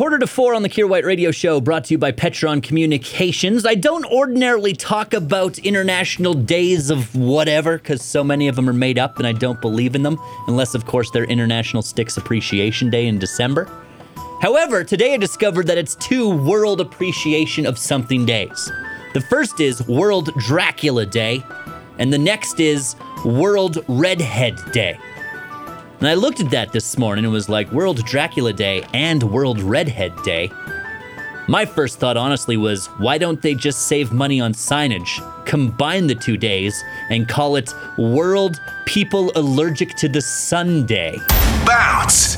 Quarter to four on the Kier White Radio Show, brought to you by Petron Communications. I don't ordinarily talk about international days of whatever, because so many of them are made up and I don't believe in them, unless, of course, they're International Sticks Appreciation Day in December. However, today I discovered that it's two World Appreciation of Something days. The first is World Dracula Day, and the next is World Redhead Day. And I looked at that this morning and was like, World Dracula Day and World Redhead Day. My first thought, honestly, was why don't they just save money on signage, combine the two days, and call it World People Allergic to the Sun Day? Bounce!